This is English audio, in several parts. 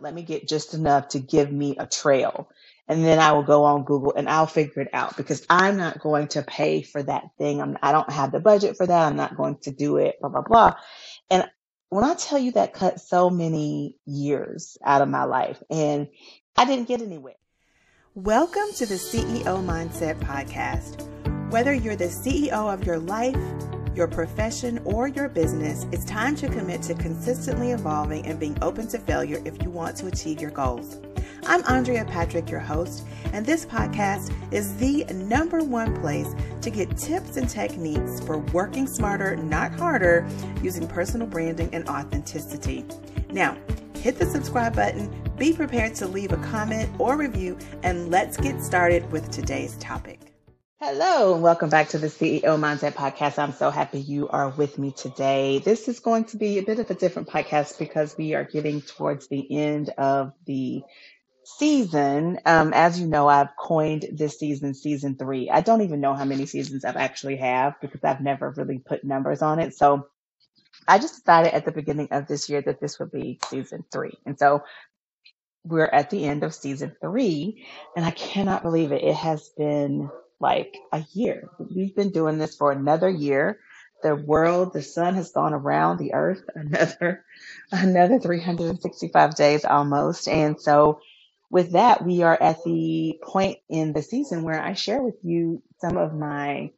let me get just enough to give me a trail. And then I will go on Google and I'll figure it out because I'm not going to pay for that thing. I'm, I don't have the budget for that. I'm not going to do it, blah, blah, blah. And when I tell you that cut so many years out of my life and I didn't get anywhere. Welcome to the CEO Mindset Podcast. Whether you're the CEO of your life, your profession, or your business, it's time to commit to consistently evolving and being open to failure if you want to achieve your goals. I'm Andrea Patrick, your host, and this podcast is the number one place to get tips and techniques for working smarter, not harder, using personal branding and authenticity. Now, hit the subscribe button, be prepared to leave a comment or review, and let's get started with today's topic. Hello, and welcome back to the CEO Mindset Podcast. I'm so happy you are with me today. This is going to be a bit of a different podcast because we are getting towards the end of the season. Um, as you know, I've coined this season season three. I don't even know how many seasons I've actually have because I've never really put numbers on it. So I just decided at the beginning of this year that this would be season three. And so we're at the end of season three, and I cannot believe it. It has been like a year. We've been doing this for another year. The world, the sun has gone around the earth another, another 365 days almost. And so with that, we are at the point in the season where I share with you some of my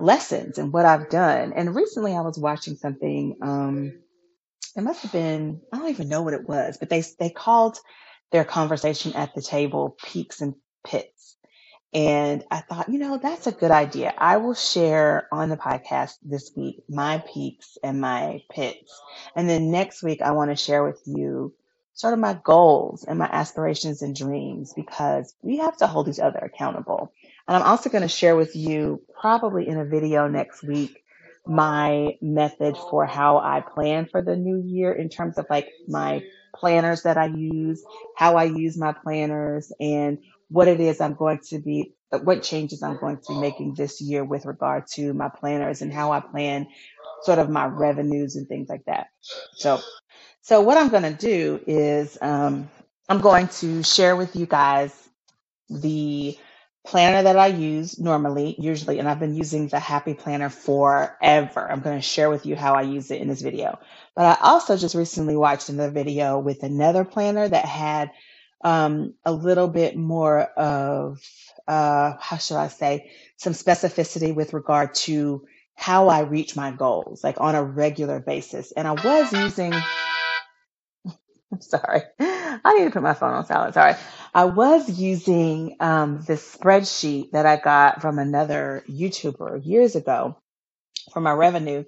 lessons and what I've done. And recently I was watching something, um, it must have been, I don't even know what it was, but they, they called their conversation at the table peaks and pits. And I thought, you know, that's a good idea. I will share on the podcast this week my peaks and my pits. And then next week, I want to share with you sort of my goals and my aspirations and dreams because we have to hold each other accountable. And I'm also going to share with you probably in a video next week my method for how I plan for the new year in terms of like my planners that I use, how I use my planners and what it is I'm going to be, what changes I'm going to be making this year with regard to my planners and how I plan sort of my revenues and things like that. So, so what I'm going to do is, um, I'm going to share with you guys the planner that I use normally, usually, and I've been using the Happy Planner forever. I'm going to share with you how I use it in this video. But I also just recently watched another video with another planner that had um, a little bit more of, uh, how should I say, some specificity with regard to how I reach my goals, like on a regular basis. And I was using, I'm sorry, I need to put my phone on silent. Sorry. I was using um, this spreadsheet that I got from another YouTuber years ago for my revenue.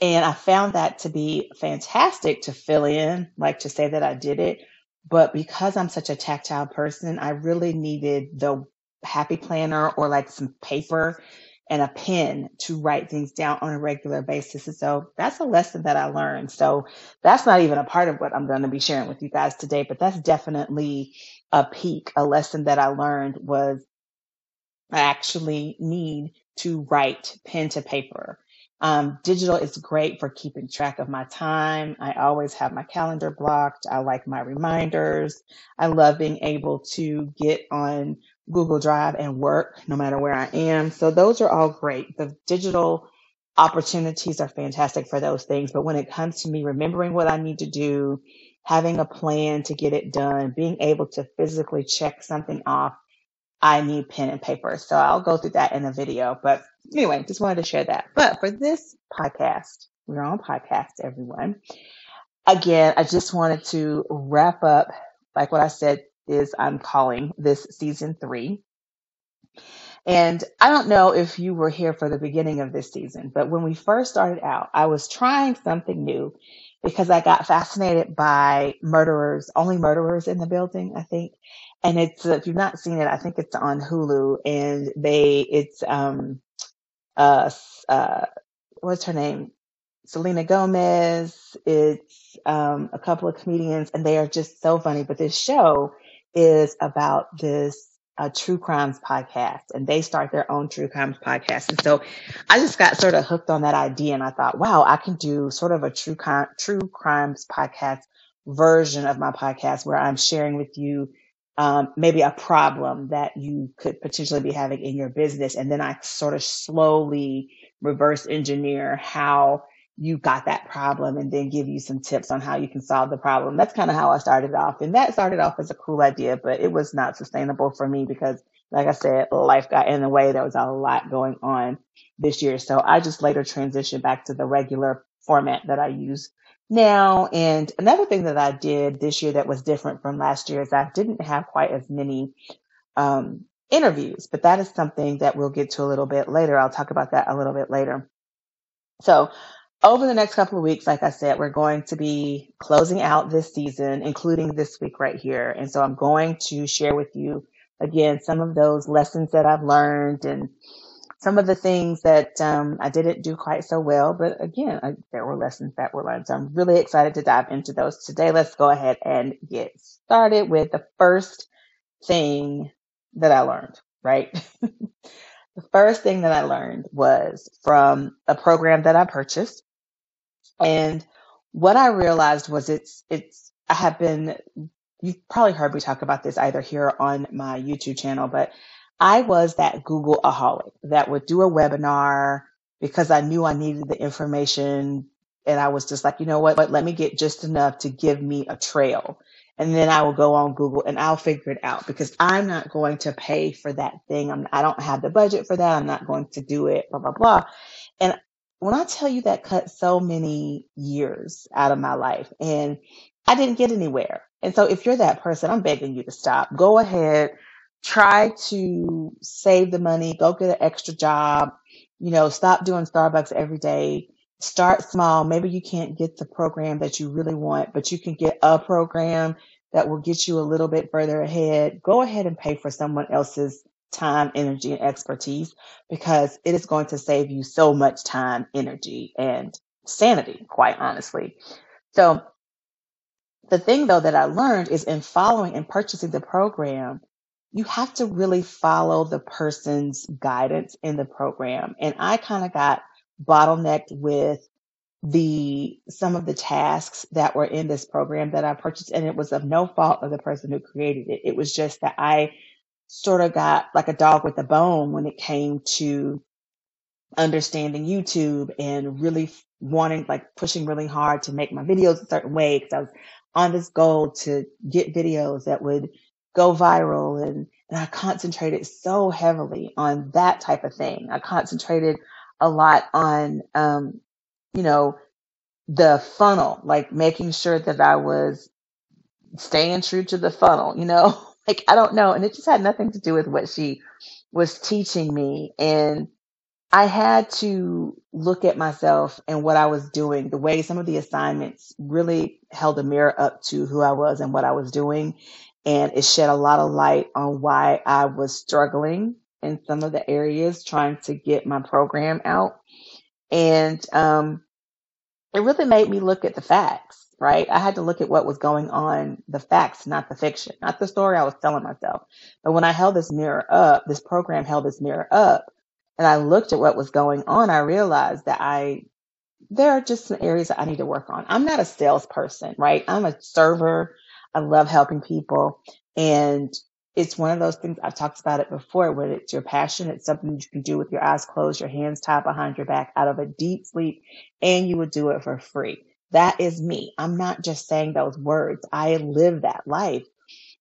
And I found that to be fantastic to fill in, like to say that I did it. But because I'm such a tactile person, I really needed the happy planner or like some paper and a pen to write things down on a regular basis. And so that's a lesson that I learned. So that's not even a part of what I'm going to be sharing with you guys today, but that's definitely a peak. A lesson that I learned was I actually need to write pen to paper. Um, digital is great for keeping track of my time. I always have my calendar blocked. I like my reminders. I love being able to get on Google Drive and work no matter where I am. So those are all great. The digital opportunities are fantastic for those things. But when it comes to me remembering what I need to do, having a plan to get it done, being able to physically check something off, I need pen and paper. So I'll go through that in a video. But anyway, just wanted to share that. But for this podcast, we're on podcast, everyone. Again, I just wanted to wrap up, like what I said is I'm calling this season three. And I don't know if you were here for the beginning of this season, but when we first started out, I was trying something new because I got fascinated by murderers, only murderers in the building, I think. And it's, if you've not seen it, I think it's on Hulu and they, it's, um, uh, uh, what's her name? Selena Gomez. It's, um, a couple of comedians and they are just so funny. But this show is about this a true crimes podcast and they start their own true crimes podcast. And so I just got sort of hooked on that idea and I thought, wow, I can do sort of a true crime, true crimes podcast version of my podcast where I'm sharing with you um, maybe a problem that you could potentially be having in your business. And then I sort of slowly reverse engineer how you got that problem and then give you some tips on how you can solve the problem. That's kind of how I started off. And that started off as a cool idea, but it was not sustainable for me because like I said, life got in the way. There was a lot going on this year. So I just later transitioned back to the regular format that I use now. And another thing that I did this year that was different from last year is I didn't have quite as many um, interviews, but that is something that we'll get to a little bit later. I'll talk about that a little bit later. So over the next couple of weeks, like I said, we're going to be closing out this season, including this week right here. And so I'm going to share with you again some of those lessons that I've learned and some of the things that um, I didn't do quite so well, but again, I, there were lessons that were learned. So I'm really excited to dive into those today. Let's go ahead and get started with the first thing that I learned, right? the first thing that I learned was from a program that I purchased. And what I realized was it's, it's, I have been, you've probably heard me talk about this either here on my YouTube channel, but I was that Google aholic that would do a webinar because I knew I needed the information. And I was just like, you know what, what, let me get just enough to give me a trail. And then I will go on Google and I'll figure it out because I'm not going to pay for that thing. I'm, I don't have the budget for that. I'm not going to do it, blah, blah, blah. And when I tell you that cut so many years out of my life and I didn't get anywhere. And so if you're that person, I'm begging you to stop. Go ahead, try to save the money, go get an extra job, you know, stop doing Starbucks every day. Start small. Maybe you can't get the program that you really want, but you can get a program that will get you a little bit further ahead. Go ahead and pay for someone else's time, energy, and expertise because it is going to save you so much time, energy, and sanity, quite honestly. So the thing though that I learned is in following and purchasing the program, you have to really follow the person's guidance in the program. And I kind of got bottlenecked with the some of the tasks that were in this program that I purchased and it was of no fault of the person who created it. It was just that I sort of got like a dog with a bone when it came to understanding YouTube and really wanting like pushing really hard to make my videos a certain way because I was on this goal to get videos that would go viral and, and I concentrated so heavily on that type of thing. I concentrated a lot on, um, you know, the funnel, like making sure that I was staying true to the funnel, you know, like I don't know. And it just had nothing to do with what she was teaching me. And I had to look at myself and what I was doing, the way some of the assignments really held a mirror up to who I was and what I was doing and it shed a lot of light on why I was struggling in some of the areas trying to get my program out. And um, it really made me look at the facts, right? I had to look at what was going on, the facts, not the fiction, not the story I was telling myself. But when I held this mirror up, this program held this mirror up, and I looked at what was going on, I realized that I there are just some areas that I need to work on. I'm not a salesperson, right? I'm a server. I love helping people. And it's one of those things I've talked about it before when it's your passion. It's something you can do with your eyes closed, your hands tied behind your back out of a deep sleep, and you would do it for free. That is me. I'm not just saying those words. I live that life.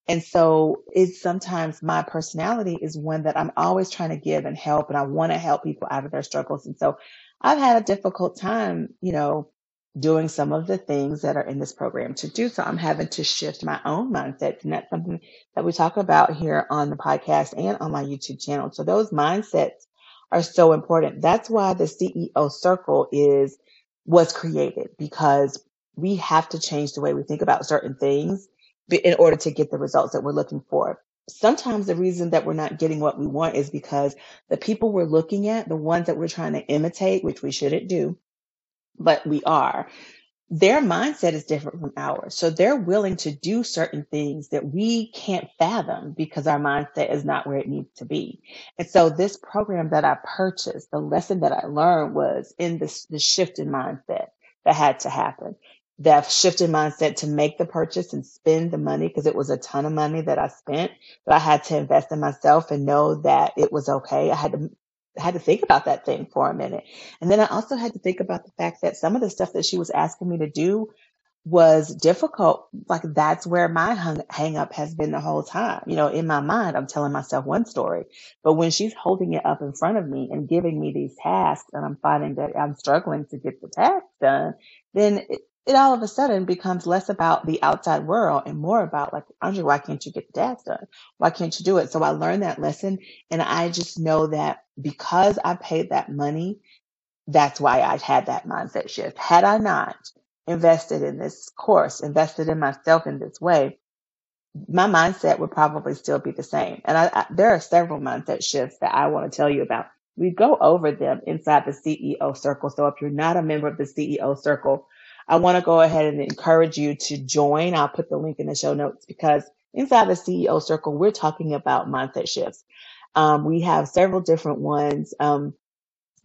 And so it's sometimes my personality is one that I'm always trying to give and help and I want to help people out of their struggles. And so I've had a difficult time, you know, doing some of the things that are in this program to do so. I'm having to shift my own mindset. And that's something that we talk about here on the podcast and on my YouTube channel. So those mindsets are so important. That's why the CEO circle is, was created because we have to change the way we think about certain things in order to get the results that we're looking for. Sometimes the reason that we're not getting what we want is because the people we're looking at, the ones that we're trying to imitate, which we shouldn't do, but we are. Their mindset is different from ours. So they're willing to do certain things that we can't fathom because our mindset is not where it needs to be. And so this program that I purchased, the lesson that I learned was in this, the shift in mindset that had to happen. that shifted mindset to make the purchase and spend the money because it was a ton of money that I spent, but I had to invest in myself and know that it was okay. I had to had to think about that thing for a minute. And then I also had to think about the fact that some of the stuff that she was asking me to do was difficult. Like that's where my hung, hang up has been the whole time. You know, in my mind, I'm telling myself one story, but when she's holding it up in front of me and giving me these tasks and I'm finding that I'm struggling to get the task done, then it, it all of a sudden becomes less about the outside world and more about like, Andrea, why can't you get the task done? Why can't you do it? So I learned that lesson and I just know that because I paid that money, that's why I had that mindset shift. Had I not invested in this course, invested in myself in this way, my mindset would probably still be the same. And I, I, there are several mindset shifts that I want to tell you about. We go over them inside the CEO circle. So if you're not a member of the CEO circle, I want to go ahead and encourage you to join. I'll put the link in the show notes because inside the CEO circle, we're talking about mindset shifts. Um, we have several different ones. Um,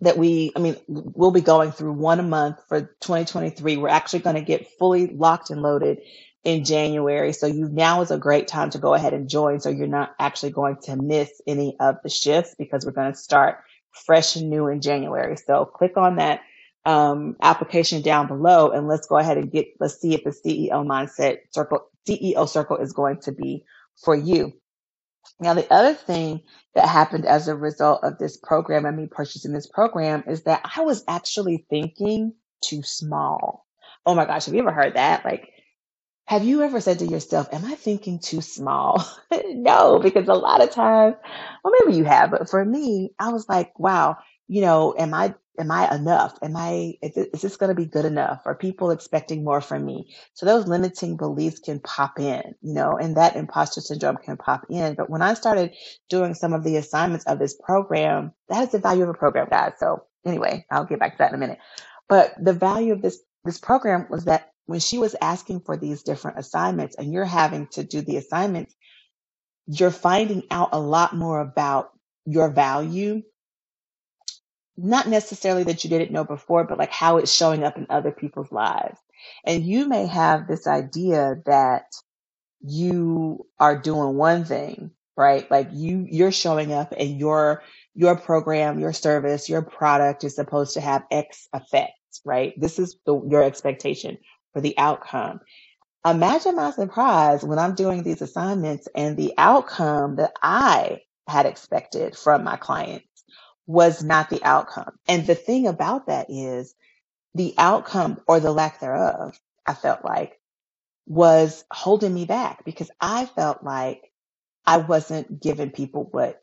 that we, I mean, we'll be going through one a month for 2023. We're actually going to get fully locked and loaded in January. So you now is a great time to go ahead and join. So you're not actually going to miss any of the shifts because we're going to start fresh and new in January. So click on that um, application down below and let's go ahead and get, let's see if the CEO mindset circle, CEO circle is going to be for you. Now, the other thing that happened as a result of this program and me purchasing this program is that I was actually thinking too small. Oh my gosh, have you ever heard that? Like, have you ever said to yourself, Am I thinking too small? no, because a lot of times, well, maybe you have, but for me, I was like, Wow, you know, am I am I enough? Am I is, this going to be good enough? Are people expecting more from me? So those limiting beliefs can pop in, you know, and that imposter syndrome can pop in. But when I started doing some of the assignments of this program, that is the value of a program, guys. So anyway, I'll get back to that in a minute. But the value of this this program was that when she was asking for these different assignments and you're having to do the assignments, you're finding out a lot more about your value. Not necessarily that you didn't know before, but like how it's showing up in other people's lives. And you may have this idea that you are doing one thing, right? Like you, you're showing up and your, your program, your service, your product is supposed to have X effects, right? This is the, your expectation for the outcome. Imagine my surprise when I'm doing these assignments and the outcome that I had expected from my clients was not the outcome. And the thing about that is the outcome or the lack thereof, I felt like was holding me back because I felt like I wasn't giving people what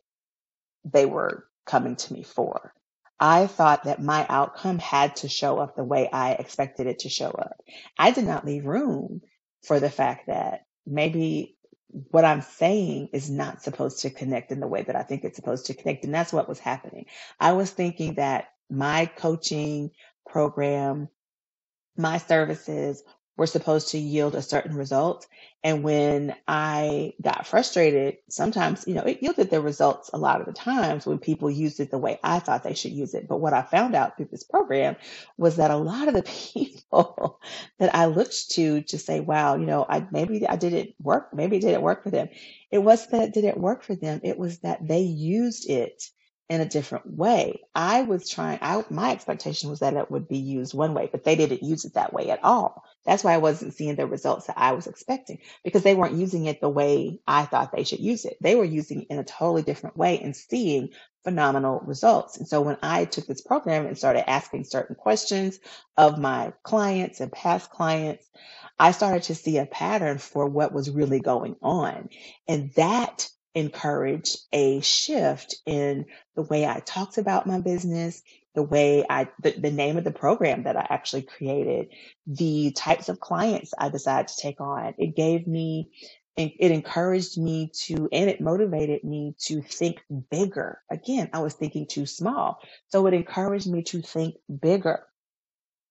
they were coming to me for. I thought that my outcome had to show up the way I expected it to show up. I did not leave room for the fact that maybe what I'm saying is not supposed to connect in the way that I think it's supposed to connect. And that's what was happening. I was thinking that my coaching program, my services were supposed to yield a certain result. And when I got frustrated, sometimes, you know, it yielded the results a lot of the times when people used it the way I thought they should use it. But what I found out through this program was that a lot of the people that I looked to to say, wow, you know, I maybe I didn't work, maybe it didn't work for them. It wasn't that it didn't work for them. It was that they used it in a different way. I was trying, I, my expectation was that it would be used one way, but they didn't use it that way at all. That's why I wasn't seeing the results that I was expecting because they weren't using it the way I thought they should use it. They were using it in a totally different way and seeing phenomenal results. And so when I took this program and started asking certain questions of my clients and past clients, I started to see a pattern for what was really going on. And that encouraged a shift in the way I talked about my business, the way I, the, the name of the program that I actually created, the types of clients I decided to take on. It gave me, it it encouraged me to, and it motivated me to think bigger. Again, I was thinking too small. So it encouraged me to think bigger.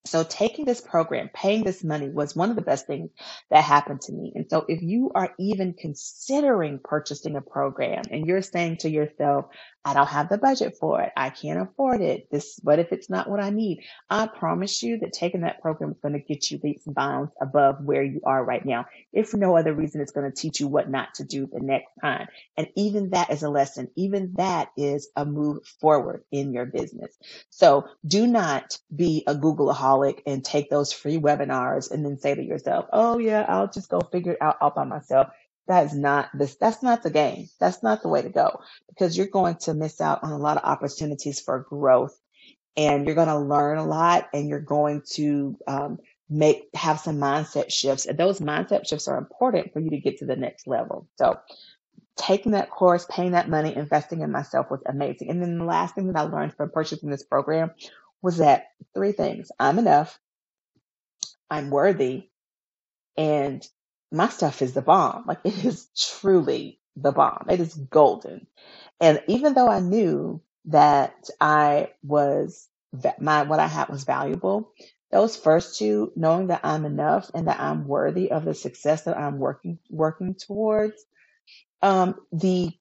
So taking this program, paying this money was one of the best things that happened to me. And so if you are even considering purchasing a program and you're saying to yourself, I don't have the budget for it. I can't afford it. This, what if it's not what I need? I promise you that taking that program is going to get you leaps and bounds above where you are right now. If for no other reason, it's going to teach you what not to do the next time. And even that is a lesson. Even that is a move forward in your business. So do not be a Googleaholic and take those free webinars and then say to yourself, oh yeah, I'll just go figure it out all by myself. That is not this, that's not the game. That's not the way to go because you're going to miss out on a lot of opportunities for growth and you're going to learn a lot and you're going to, um, make, have some mindset shifts and those mindset shifts are important for you to get to the next level. So taking that course, paying that money, investing in myself was amazing. And then the last thing that I learned from purchasing this program was that three things. I'm enough. I'm worthy and my stuff is the bomb. Like it is truly the bomb. It is golden. And even though I knew that I was that my what I had was valuable, those first two, knowing that I'm enough and that I'm worthy of the success that I'm working working towards, um, the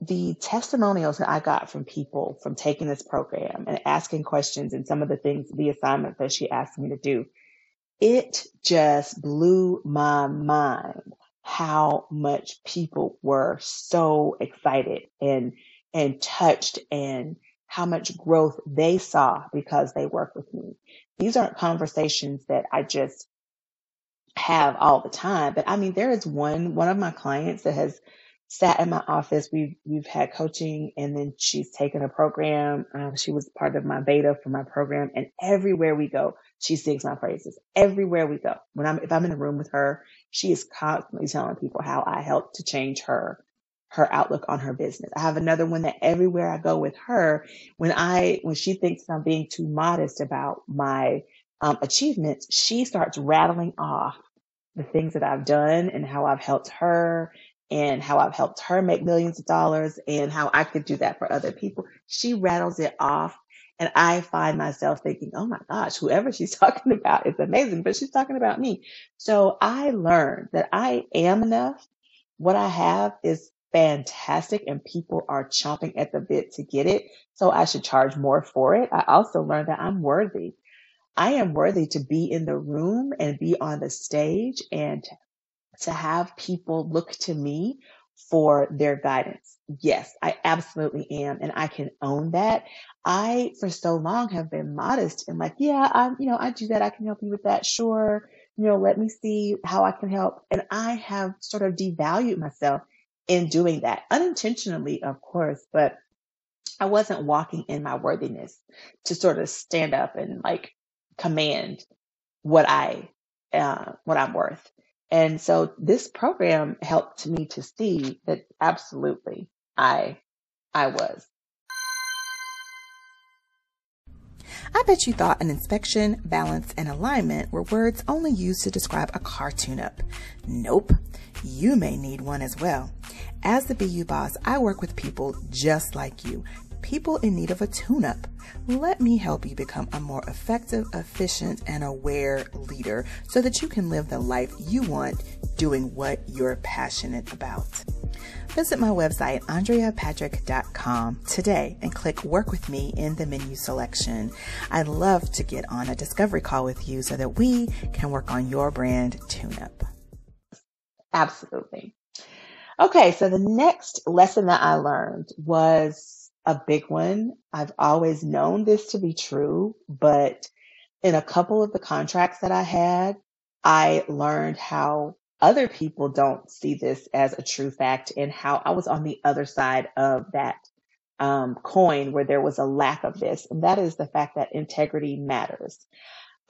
the testimonials that I got from people from taking this program and asking questions and some of the things, the assignments that she asked me to do, it just blew my mind how much people were so excited and and touched and how much growth they saw because they work with me. These aren't conversations that I just have all the time, but I mean there is one one of my clients that has sat in my office. We've we've had coaching, and then she's taken a program. Um, she was part of my beta for my program, and everywhere we go, she sings my praises. Everywhere we go, when I'm if I'm in a room with her, she is constantly telling people how I helped to change her her outlook on her business. I have another one that everywhere I go with her, when I when she thinks I'm being too modest about my um, achievements, she starts rattling off the things that I've done and how I've helped her and how I've helped her make millions of dollars and how I could do that for other people. She rattles it off. And I find myself thinking, oh my gosh, whoever she's talking about is amazing, but she's talking about me. So I learned that I am enough. What I have is fantastic and people are chomping at the bit to get it. So I should charge more for it. I also learned that I'm worthy. I am worthy to be in the room and be on the stage and to have people look to me for their guidance. Yes, I absolutely am. And I can own that. I, for so long, have been modest and like, yeah, I'm, you know, I do that. I can help you with that. Sure. You know, let me see how I can help. And I have sort of devalued myself in doing that unintentionally, of course, but I wasn't walking in my worthiness to sort of stand up and like command what I, uh, what I'm worth. And so this program helped me to see that absolutely I, I was. I bet you thought an inspection, balance, and alignment were words only used to describe a car tune up. Nope. You may need one as well. As the BU boss, I work with people just like you, people in need of a tune up. Let me help you become a more effective, efficient, and aware leader so that you can live the life you want doing what you're passionate about. Visit my website, andreapatrick.com today and click Work with Me in the menu selection. I'd love to get on a discovery call with you so that we can work on your brand tune up. Absolutely. Okay, so the next lesson that I learned was a big one. I've always known this to be true, but in a couple of the contracts that I had, I learned how other people don't see this as a true fact and how I was on the other side of that um, coin where there was a lack of this. And that is the fact that integrity matters.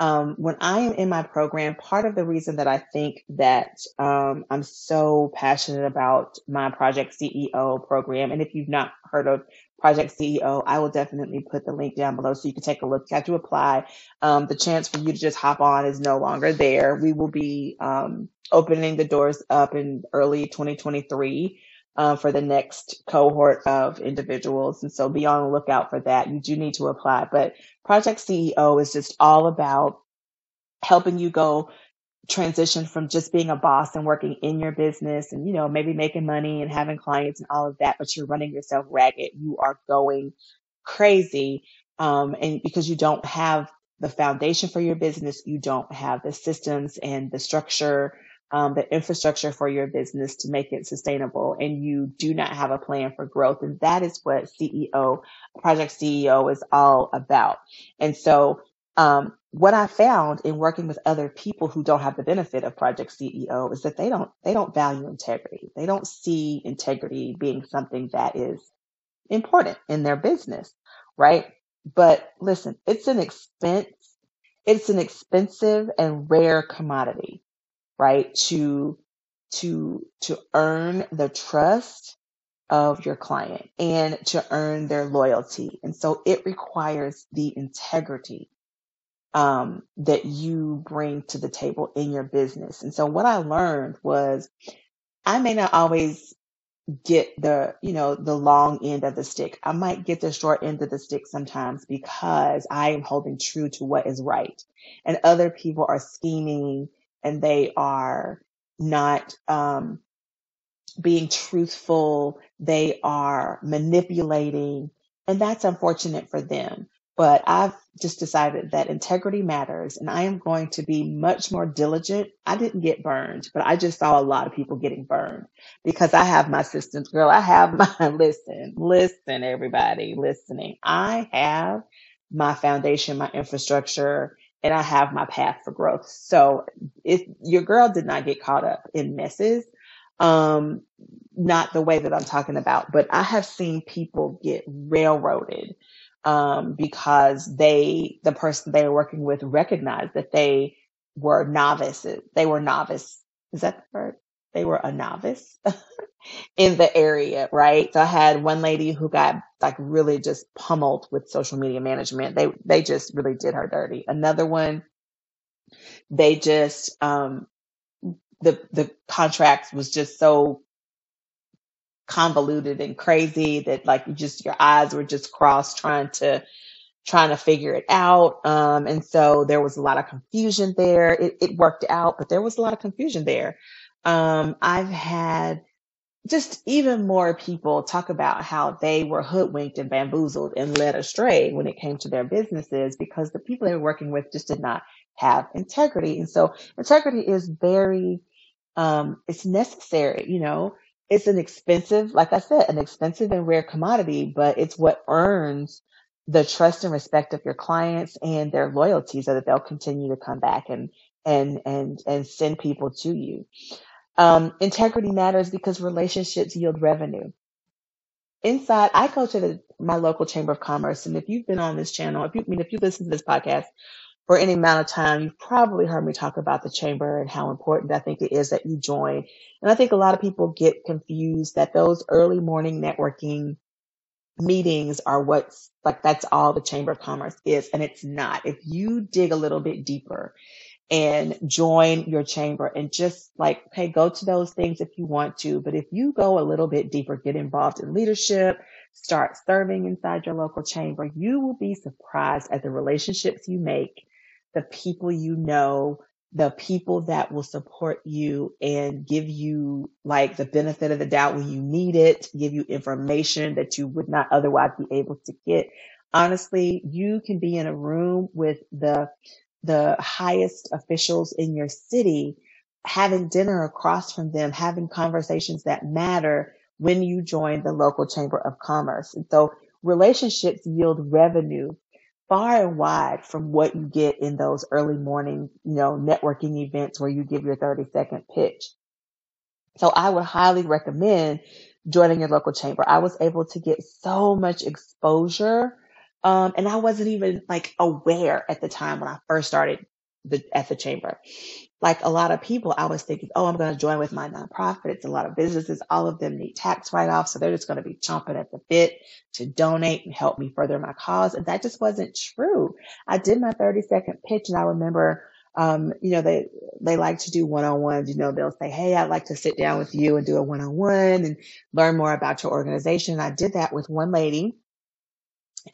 Um, when I am in my program, part of the reason that I think that um, I'm so passionate about my Project CEO program, and if you've not heard of Project CEO, I will definitely put the link down below so you can take a look. You have to apply. Um, the chance for you to just hop on is no longer there. We will be um, opening the doors up in early 2023 uh, for the next cohort of individuals. And so be on the lookout for that. You do need to apply, but Project CEO is just all about helping you go transition from just being a boss and working in your business and you know maybe making money and having clients and all of that but you're running yourself ragged you are going crazy um, and because you don't have the foundation for your business you don't have the systems and the structure um, the infrastructure for your business to make it sustainable and you do not have a plan for growth and that is what ceo project ceo is all about and so um, what I found in working with other people who don't have the benefit of Project CEO is that they don't they don't value integrity. They don't see integrity being something that is important in their business, right? But listen, it's an expense. It's an expensive and rare commodity, right? To to to earn the trust of your client and to earn their loyalty. And so it requires the integrity um, that you bring to the table in your business. And so what I learned was I may not always get the, you know, the long end of the stick. I might get the short end of the stick sometimes because I am holding true to what is right. And other people are scheming and they are not, um, being truthful. They are manipulating and that's unfortunate for them. But I've just decided that integrity matters and I am going to be much more diligent. I didn't get burned, but I just saw a lot of people getting burned because I have my systems. Girl, I have my, listen, listen, everybody listening. I have my foundation, my infrastructure, and I have my path for growth. So if your girl did not get caught up in messes, um, not the way that I'm talking about, but I have seen people get railroaded um, because they, the person they were working with recognized that they were novices. They were novice. Is that the word? They were a novice in the area, right? So I had one lady who got like really just pummeled with social media management. They, they just really did her dirty. Another one, they just, um, the, the contract was just so convoluted and crazy that like you just, your eyes were just crossed trying to trying to figure it out. Um, and so there was a lot of confusion there. It, it worked out, but there was a lot of confusion there. Um, I've had just even more people talk about how they were hoodwinked and bamboozled and led astray when it came to their businesses because the people they were working with just did not have integrity. And so integrity is very, um, it's necessary, you know, it's an expensive, like I said, an expensive and rare commodity, but it's what earns the trust and respect of your clients and their loyalty so that they'll continue to come back and and and and send people to you. Um, integrity matters because relationships yield revenue. Inside, I go to the, my local chamber of commerce, and if you've been on this channel, if you I mean if you listen to this podcast for any amount of time, you've probably heard me talk about the chamber and how important I think it is that you join. And I think a lot of people get confused that those early morning networking meetings are what's like that's all the chamber of commerce is and it's not if you dig a little bit deeper and join your chamber and just like okay go to those things if you want to but if you go a little bit deeper get involved in leadership start serving inside your local chamber you will be surprised at the relationships you make the people you know the people that will support you and give you like the benefit of the doubt when you need it, give you information that you would not otherwise be able to get. Honestly, you can be in a room with the, the highest officials in your city, having dinner across from them, having conversations that matter when you join the local chamber of commerce. And so relationships yield revenue far and wide from what you get in those early morning, you know, networking events where you give your 30 second pitch. So I would highly recommend joining your local chamber. I was able to get so much exposure. Um, and I wasn't even like aware at the time when I first started the, at the chamber like a lot of people, I was thinking, oh, I'm going to join with my nonprofit. It's a lot of businesses. All of them need tax write-offs. So they're just going to be chomping at the bit to donate and help me further my cause. And that just wasn't true. I did my 30 second pitch and I remember, um, you know, they, they like to do one-on-ones. You know, they'll say, Hey, I'd like to sit down with you and do a one-on-one and learn more about your organization. And I did that with one lady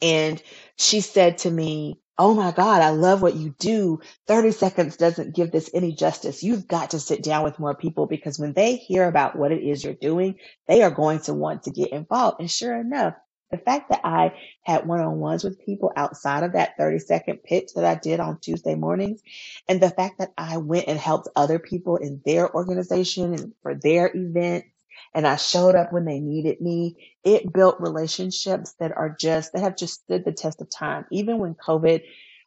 and she said to me, oh my God, I love what you do. 30 seconds doesn't give this any justice. You've got to sit down with more people because when they hear about what it is you're doing, they are going to want to get involved. And sure enough, the fact that I had one on ones with people outside of that 30 second pitch that I did on Tuesday mornings, and the fact that I went and helped other people in their organization and for their event and I showed up when they needed me. It built relationships that are just, that have just stood the test of time. Even when COVID,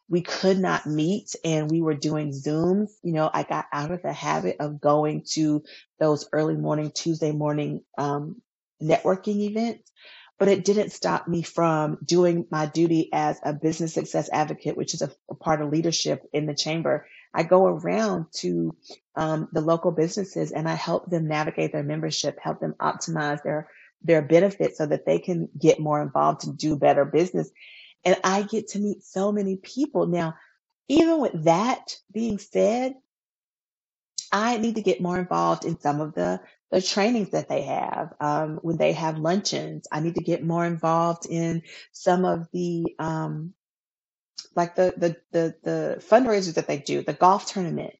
we could not meet and we were doing Zooms, you know, I got out of the habit of going to those early morning, Tuesday morning, um, networking events but it didn't stop me from doing my duty as a business success advocate, which is a, a part of leadership in the chamber. I go around to um, the local businesses and I help them navigate their membership, help them optimize their their benefits so that they can get more involved and do better business. And I get to meet so many people. Now, even with that being said, I need to get more involved in some of the the trainings that they have um, when they have luncheons. I need to get more involved in some of the um, like the, the the the fundraisers that they do, the golf tournament.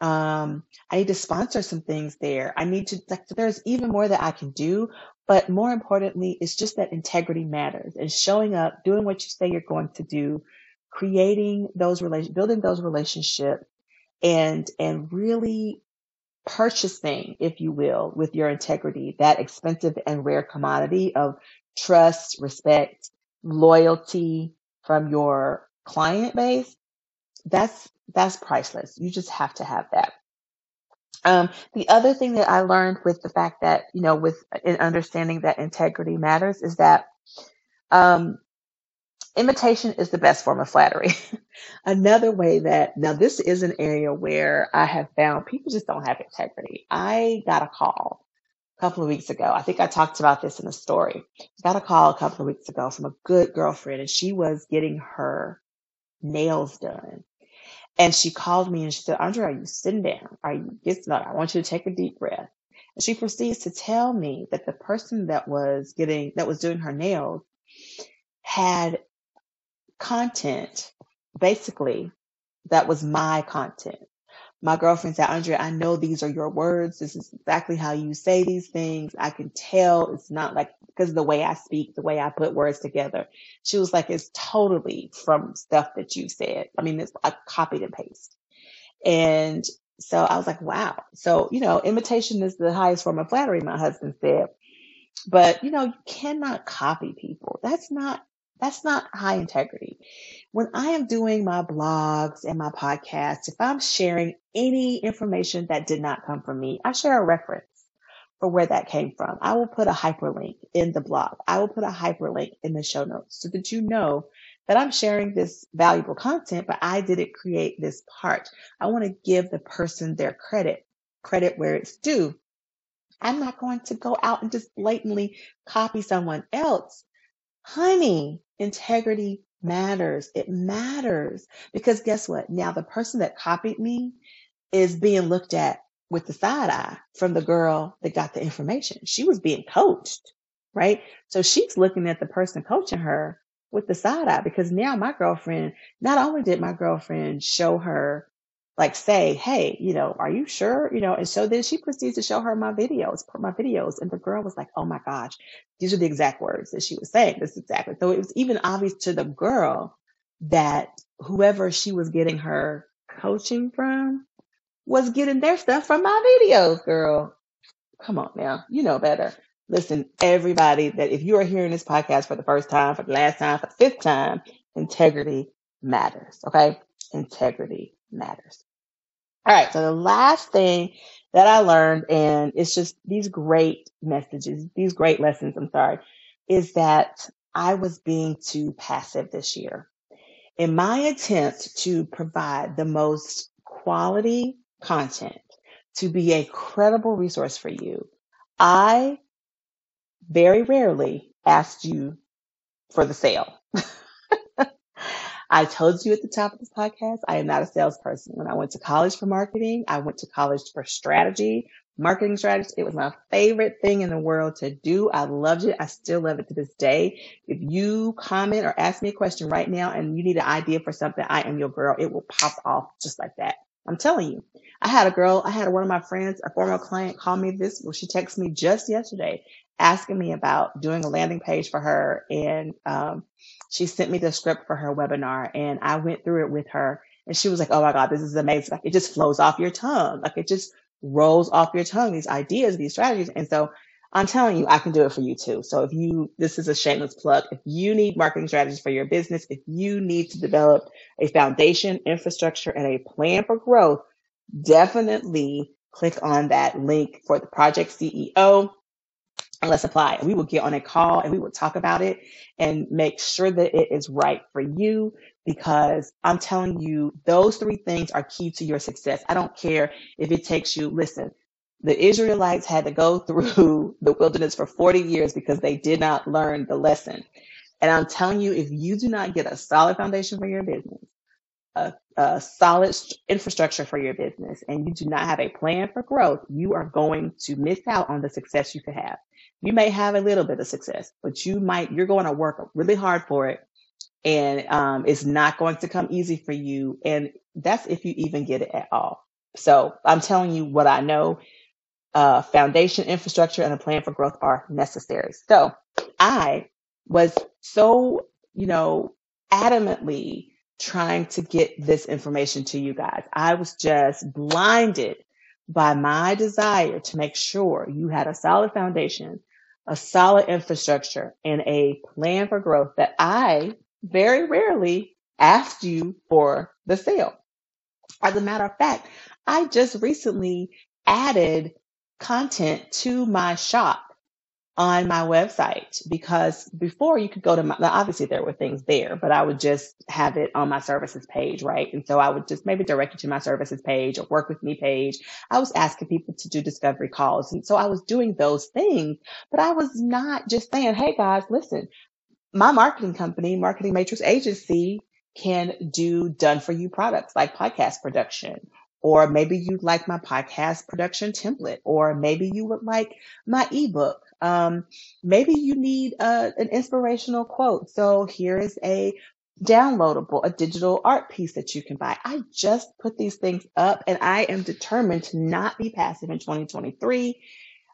Um, I need to sponsor some things there. I need to like there's even more that I can do, but more importantly, it's just that integrity matters and showing up, doing what you say you're going to do, creating those relation, building those relationships, and and really purchasing, if you will, with your integrity, that expensive and rare commodity of trust, respect, loyalty from your client base, that's that's priceless. You just have to have that. Um, the other thing that I learned with the fact that, you know, with in understanding that integrity matters is that um, imitation is the best form of flattery. Another way that, now this is an area where I have found people just don't have integrity. I got a call a couple of weeks ago. I think I talked about this in a story. I got a call a couple of weeks ago from a good girlfriend and she was getting her nails done. And she called me and she said, Andrea, are you sitting down? Are you, get, no, I want you to take a deep breath. And she proceeds to tell me that the person that was getting, that was doing her nails had content, basically, that was my content. My girlfriend said, Andrea, I know these are your words. This is exactly how you say these things. I can tell it's not like because the way I speak, the way I put words together. She was like, it's totally from stuff that you said. I mean, it's I copied and paste. And so I was like, wow. So, you know, imitation is the highest form of flattery, my husband said. But, you know, you cannot copy people. That's not that's not high integrity. When I am doing my blogs and my podcasts, if I'm sharing any information that did not come from me, I share a reference for where that came from. I will put a hyperlink in the blog. I will put a hyperlink in the show notes so that you know that I'm sharing this valuable content, but I didn't create this part. I want to give the person their credit, credit where it's due. I'm not going to go out and just blatantly copy someone else. Honey, integrity matters. It matters because guess what? Now the person that copied me is being looked at with the side eye from the girl that got the information. She was being coached, right? So she's looking at the person coaching her with the side eye because now my girlfriend, not only did my girlfriend show her like say, hey, you know, are you sure? You know, and so then she proceeds to show her my videos, my videos. And the girl was like, oh my gosh, these are the exact words that she was saying. This exactly. So it was even obvious to the girl that whoever she was getting her coaching from was getting their stuff from my videos, girl. Come on now. You know better. Listen, everybody that if you are hearing this podcast for the first time, for the last time, for the fifth time, integrity matters. Okay. Integrity matters. All right. So the last thing that I learned, and it's just these great messages, these great lessons, I'm sorry, is that I was being too passive this year. In my attempt to provide the most quality content, to be a credible resource for you, I very rarely asked you for the sale. I told you at the top of this podcast, I am not a salesperson. When I went to college for marketing, I went to college for strategy, marketing strategy. It was my favorite thing in the world to do. I loved it. I still love it to this day. If you comment or ask me a question right now and you need an idea for something, I am your girl. It will pop off just like that. I'm telling you. I had a girl, I had one of my friends, a former client call me this, well, she texted me just yesterday asking me about doing a landing page for her. And, um, she sent me the script for her webinar and I went through it with her and she was like, Oh my God, this is amazing. Like it just flows off your tongue. Like it just rolls off your tongue, these ideas, these strategies. And so I'm telling you, I can do it for you too. So if you, this is a shameless plug. If you need marketing strategies for your business, if you need to develop a foundation, infrastructure, and a plan for growth, definitely click on that link for the project CEO and let's apply. We will get on a call and we will talk about it and make sure that it is right for you because I'm telling you, those three things are key to your success. I don't care if it takes you, listen, the Israelites had to go through the wilderness for 40 years because they did not learn the lesson. And I'm telling you, if you do not get a solid foundation for your business, a, a solid infrastructure for your business, and you do not have a plan for growth, you are going to miss out on the success you could have. You may have a little bit of success, but you might, you're going to work really hard for it and um, it's not going to come easy for you. And that's if you even get it at all. So I'm telling you what I know. Uh, foundation, infrastructure, and a plan for growth are necessary. So I was so, you know, adamantly trying to get this information to you guys. I was just blinded by my desire to make sure you had a solid foundation, a solid infrastructure, and a plan for growth that I very rarely asked you for the sale. As a matter of fact, I just recently added content to my shop on my website because before you could go to my, obviously there were things there, but I would just have it on my services page, right? And so I would just maybe direct you to my services page or work with me page. I was asking people to do discovery calls. And so I was doing those things, but I was not just saying, Hey guys, listen, my marketing company, Marketing Matrix Agency, can do done for you products like podcast production. Or maybe you'd like my podcast production template, or maybe you would like my ebook. Um, maybe you need a, an inspirational quote. So here is a downloadable, a digital art piece that you can buy. I just put these things up and I am determined to not be passive in 2023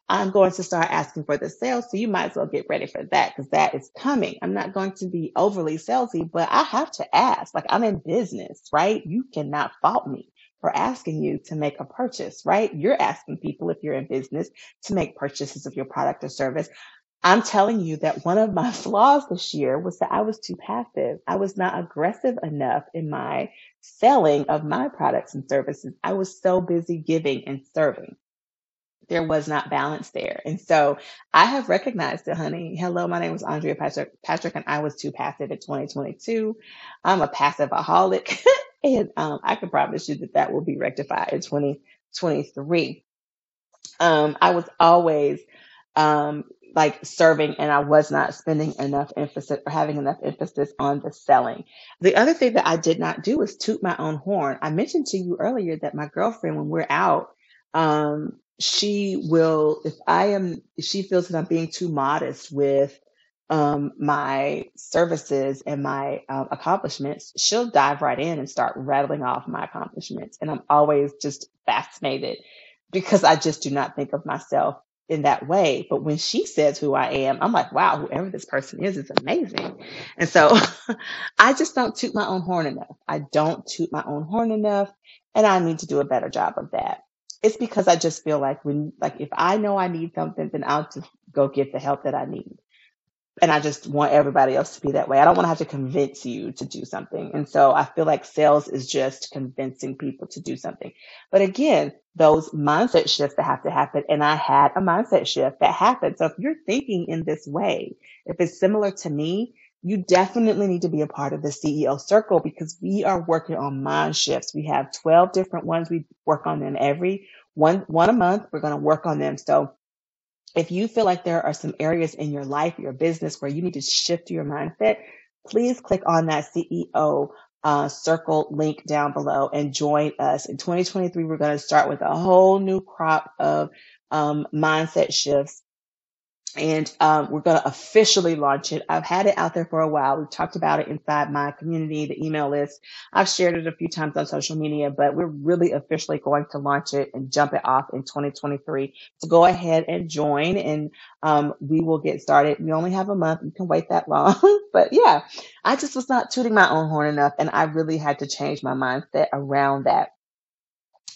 I'm going to start asking for the sales. So you might as well get ready for that because that is coming. I'm not going to be overly salesy, but I have to ask. Like I'm in business, right? You cannot fault me for asking you to make a purchase, right? You're asking people if you're in business to make purchases of your product or service. I'm telling you that one of my flaws this year was that I was too passive. I was not aggressive enough in my selling of my products and services. I was so busy giving and serving there was not balance there. And so I have recognized it, honey. Hello, my name is Andrea Patrick, Patrick and I was too passive in 2022. I'm a passive aholic and um, I can promise you that that will be rectified in 2023. Um, I was always um, like serving and I was not spending enough emphasis or having enough emphasis on the selling. The other thing that I did not do is toot my own horn. I mentioned to you earlier that my girlfriend, when we're out, um, she will, if I am, if she feels that I'm being too modest with um, my services and my um, accomplishments, she'll dive right in and start rattling off my accomplishments. And I'm always just fascinated because I just do not think of myself in that way. But when she says who I am, I'm like, wow, whoever this person is is amazing. And so I just don't toot my own horn enough. I don't toot my own horn enough. And I need to do a better job of that it's because I just feel like when, like, if I know I need something, then I'll just go get the help that I need. And I just want everybody else to be that way. I don't want to have to convince you to do something. And so I feel like sales is just convincing people to do something. But again, those mindset shifts that have to happen. And I had a mindset shift that happened. So if you're thinking in this way, if it's similar to me, you definitely need to be a part of the CEO circle because we are working on mind shifts. We have 12 different ones. We work on them every one, one a month. We're going to work on them. So if you feel like there are some areas in your life, your business where you need to shift your mindset, please click on that CEO uh, circle link down below and join us. In 2023, we're going to start with a whole new crop of um, mindset shifts and um, we're going to officially launch it. I've had it out there for a while. We've talked about it inside my community, the email list. I've shared it a few times on social media, but we're really officially going to launch it and jump it off in 2023. So go ahead and join and um, we will get started. We only have a month. You can wait that long. but yeah, I just was not tooting my own horn enough and I really had to change my mindset around that.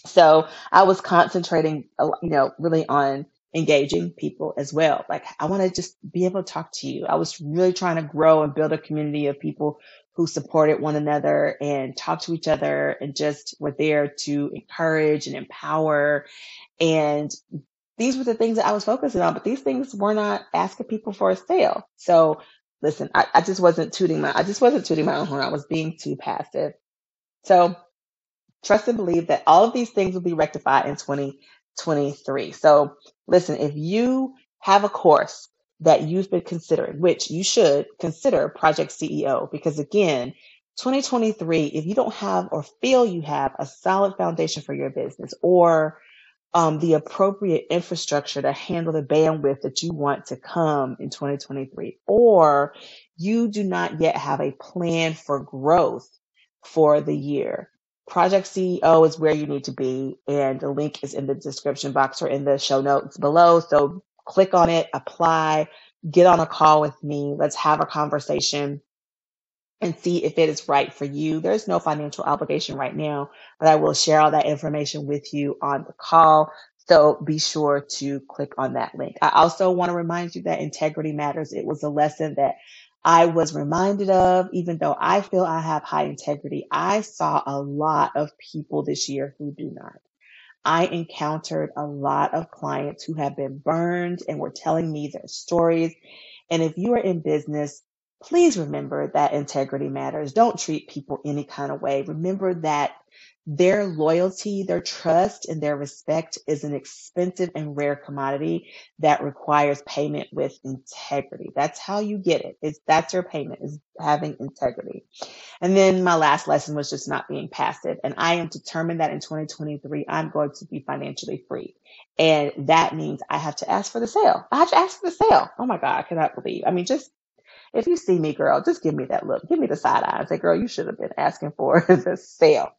So I was concentrating, you know, really on engaging people as well. Like I want to just be able to talk to you. I was really trying to grow and build a community of people who supported one another and talk to each other and just were there to encourage and empower. And these were the things that I was focusing on, but these things were not asking people for a sale. So listen, I, I just wasn't tooting my, I just wasn't tooting my own horn. I was being too passive. So trust and believe that all of these things will be rectified in 2023. So listen, if you have a course that you've been considering, which you should consider Project CEO, because again, 2023, if you don't have or feel you have a solid foundation for your business or um, the appropriate infrastructure to handle the bandwidth that you want to come in 2023, or you do not yet have a plan for growth for the year, Project CEO is where you need to be, and the link is in the description box or in the show notes below. So click on it, apply, get on a call with me. Let's have a conversation and see if it is right for you. There's no financial obligation right now, but I will share all that information with you on the call. So be sure to click on that link. I also want to remind you that integrity matters. It was a lesson that I was reminded of, even though I feel I have high integrity, I saw a lot of people this year who do not. I encountered a lot of clients who have been burned and were telling me their stories. And if you are in business, please remember that integrity matters. Don't treat people any kind of way. Remember that their loyalty, their trust, and their respect is an expensive and rare commodity that requires payment with integrity. That's how you get it. It's that's your payment is having integrity. And then my last lesson was just not being passive. And I am determined that in 2023, I'm going to be financially free. And that means I have to ask for the sale. I have to ask for the sale. Oh my God, I cannot believe. I mean, just if you see me, girl, just give me that look. Give me the side eye and say, girl, you should have been asking for the sale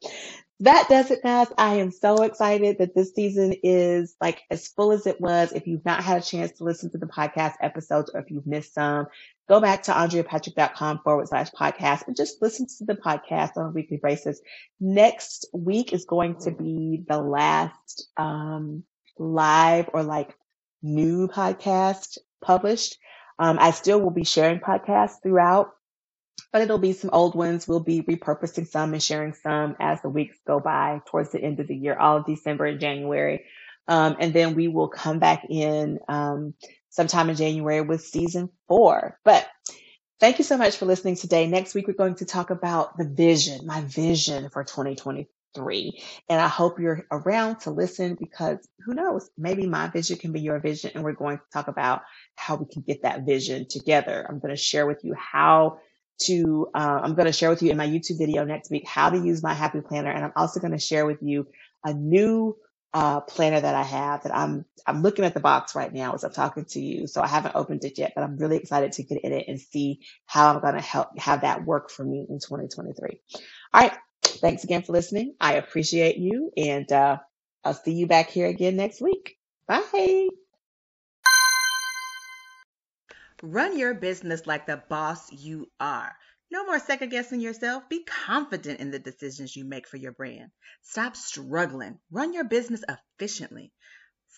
that does it, guys. I am so excited that this season is like as full as it was. If you've not had a chance to listen to the podcast episodes or if you've missed some, go back to andreapatrick.com forward slash podcast and just listen to the podcast on a weekly basis. Next week is going to be the last, um, live or like new podcast published. Um, I still will be sharing podcasts throughout but it'll be some old ones. We'll be repurposing some and sharing some as the weeks go by towards the end of the year, all of December and January. Um, and then we will come back in um, sometime in January with season four. But thank you so much for listening today. Next week, we're going to talk about the vision, my vision for 2023. And I hope you're around to listen because who knows, maybe my vision can be your vision. And we're going to talk about how we can get that vision together. I'm going to share with you how to, uh, I'm going to share with you in my YouTube video next week how to use my happy planner. And I'm also going to share with you a new uh, planner that I have that I'm, I'm looking at the box right now as I'm talking to you. So I haven't opened it yet, but I'm really excited to get in it and see how I'm going to help have that work for me in 2023. All right. Thanks again for listening. I appreciate you and, uh, I'll see you back here again next week. Bye. Run your business like the boss you are. No more second guessing yourself. Be confident in the decisions you make for your brand. Stop struggling. Run your business efficiently.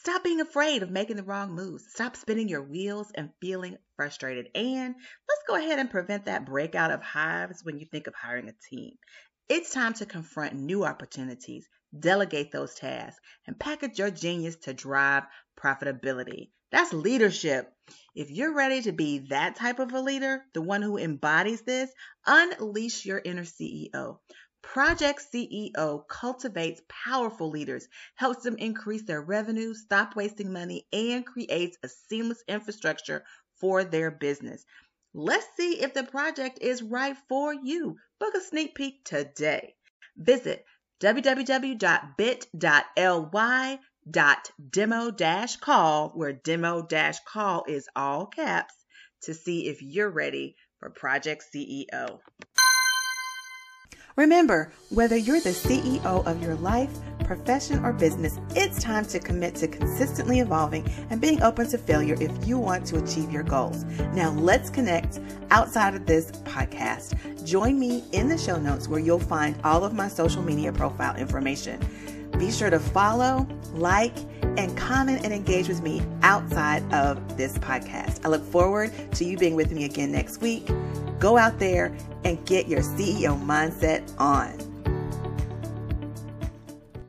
Stop being afraid of making the wrong moves. Stop spinning your wheels and feeling frustrated. And let's go ahead and prevent that breakout of hives when you think of hiring a team. It's time to confront new opportunities, delegate those tasks, and package your genius to drive profitability. That's leadership. If you're ready to be that type of a leader, the one who embodies this, unleash your inner CEO. Project CEO cultivates powerful leaders, helps them increase their revenue, stop wasting money, and creates a seamless infrastructure for their business. Let's see if the project is right for you. Book a sneak peek today. Visit www.bit.ly dot demo dash call where demo dash call is all caps to see if you're ready for Project CEO. Remember, whether you're the CEO of your life, profession, or business, it's time to commit to consistently evolving and being open to failure if you want to achieve your goals. Now, let's connect outside of this podcast. Join me in the show notes where you'll find all of my social media profile information. Be sure to follow, like, and comment and engage with me outside of this podcast. I look forward to you being with me again next week. Go out there and get your CEO mindset on.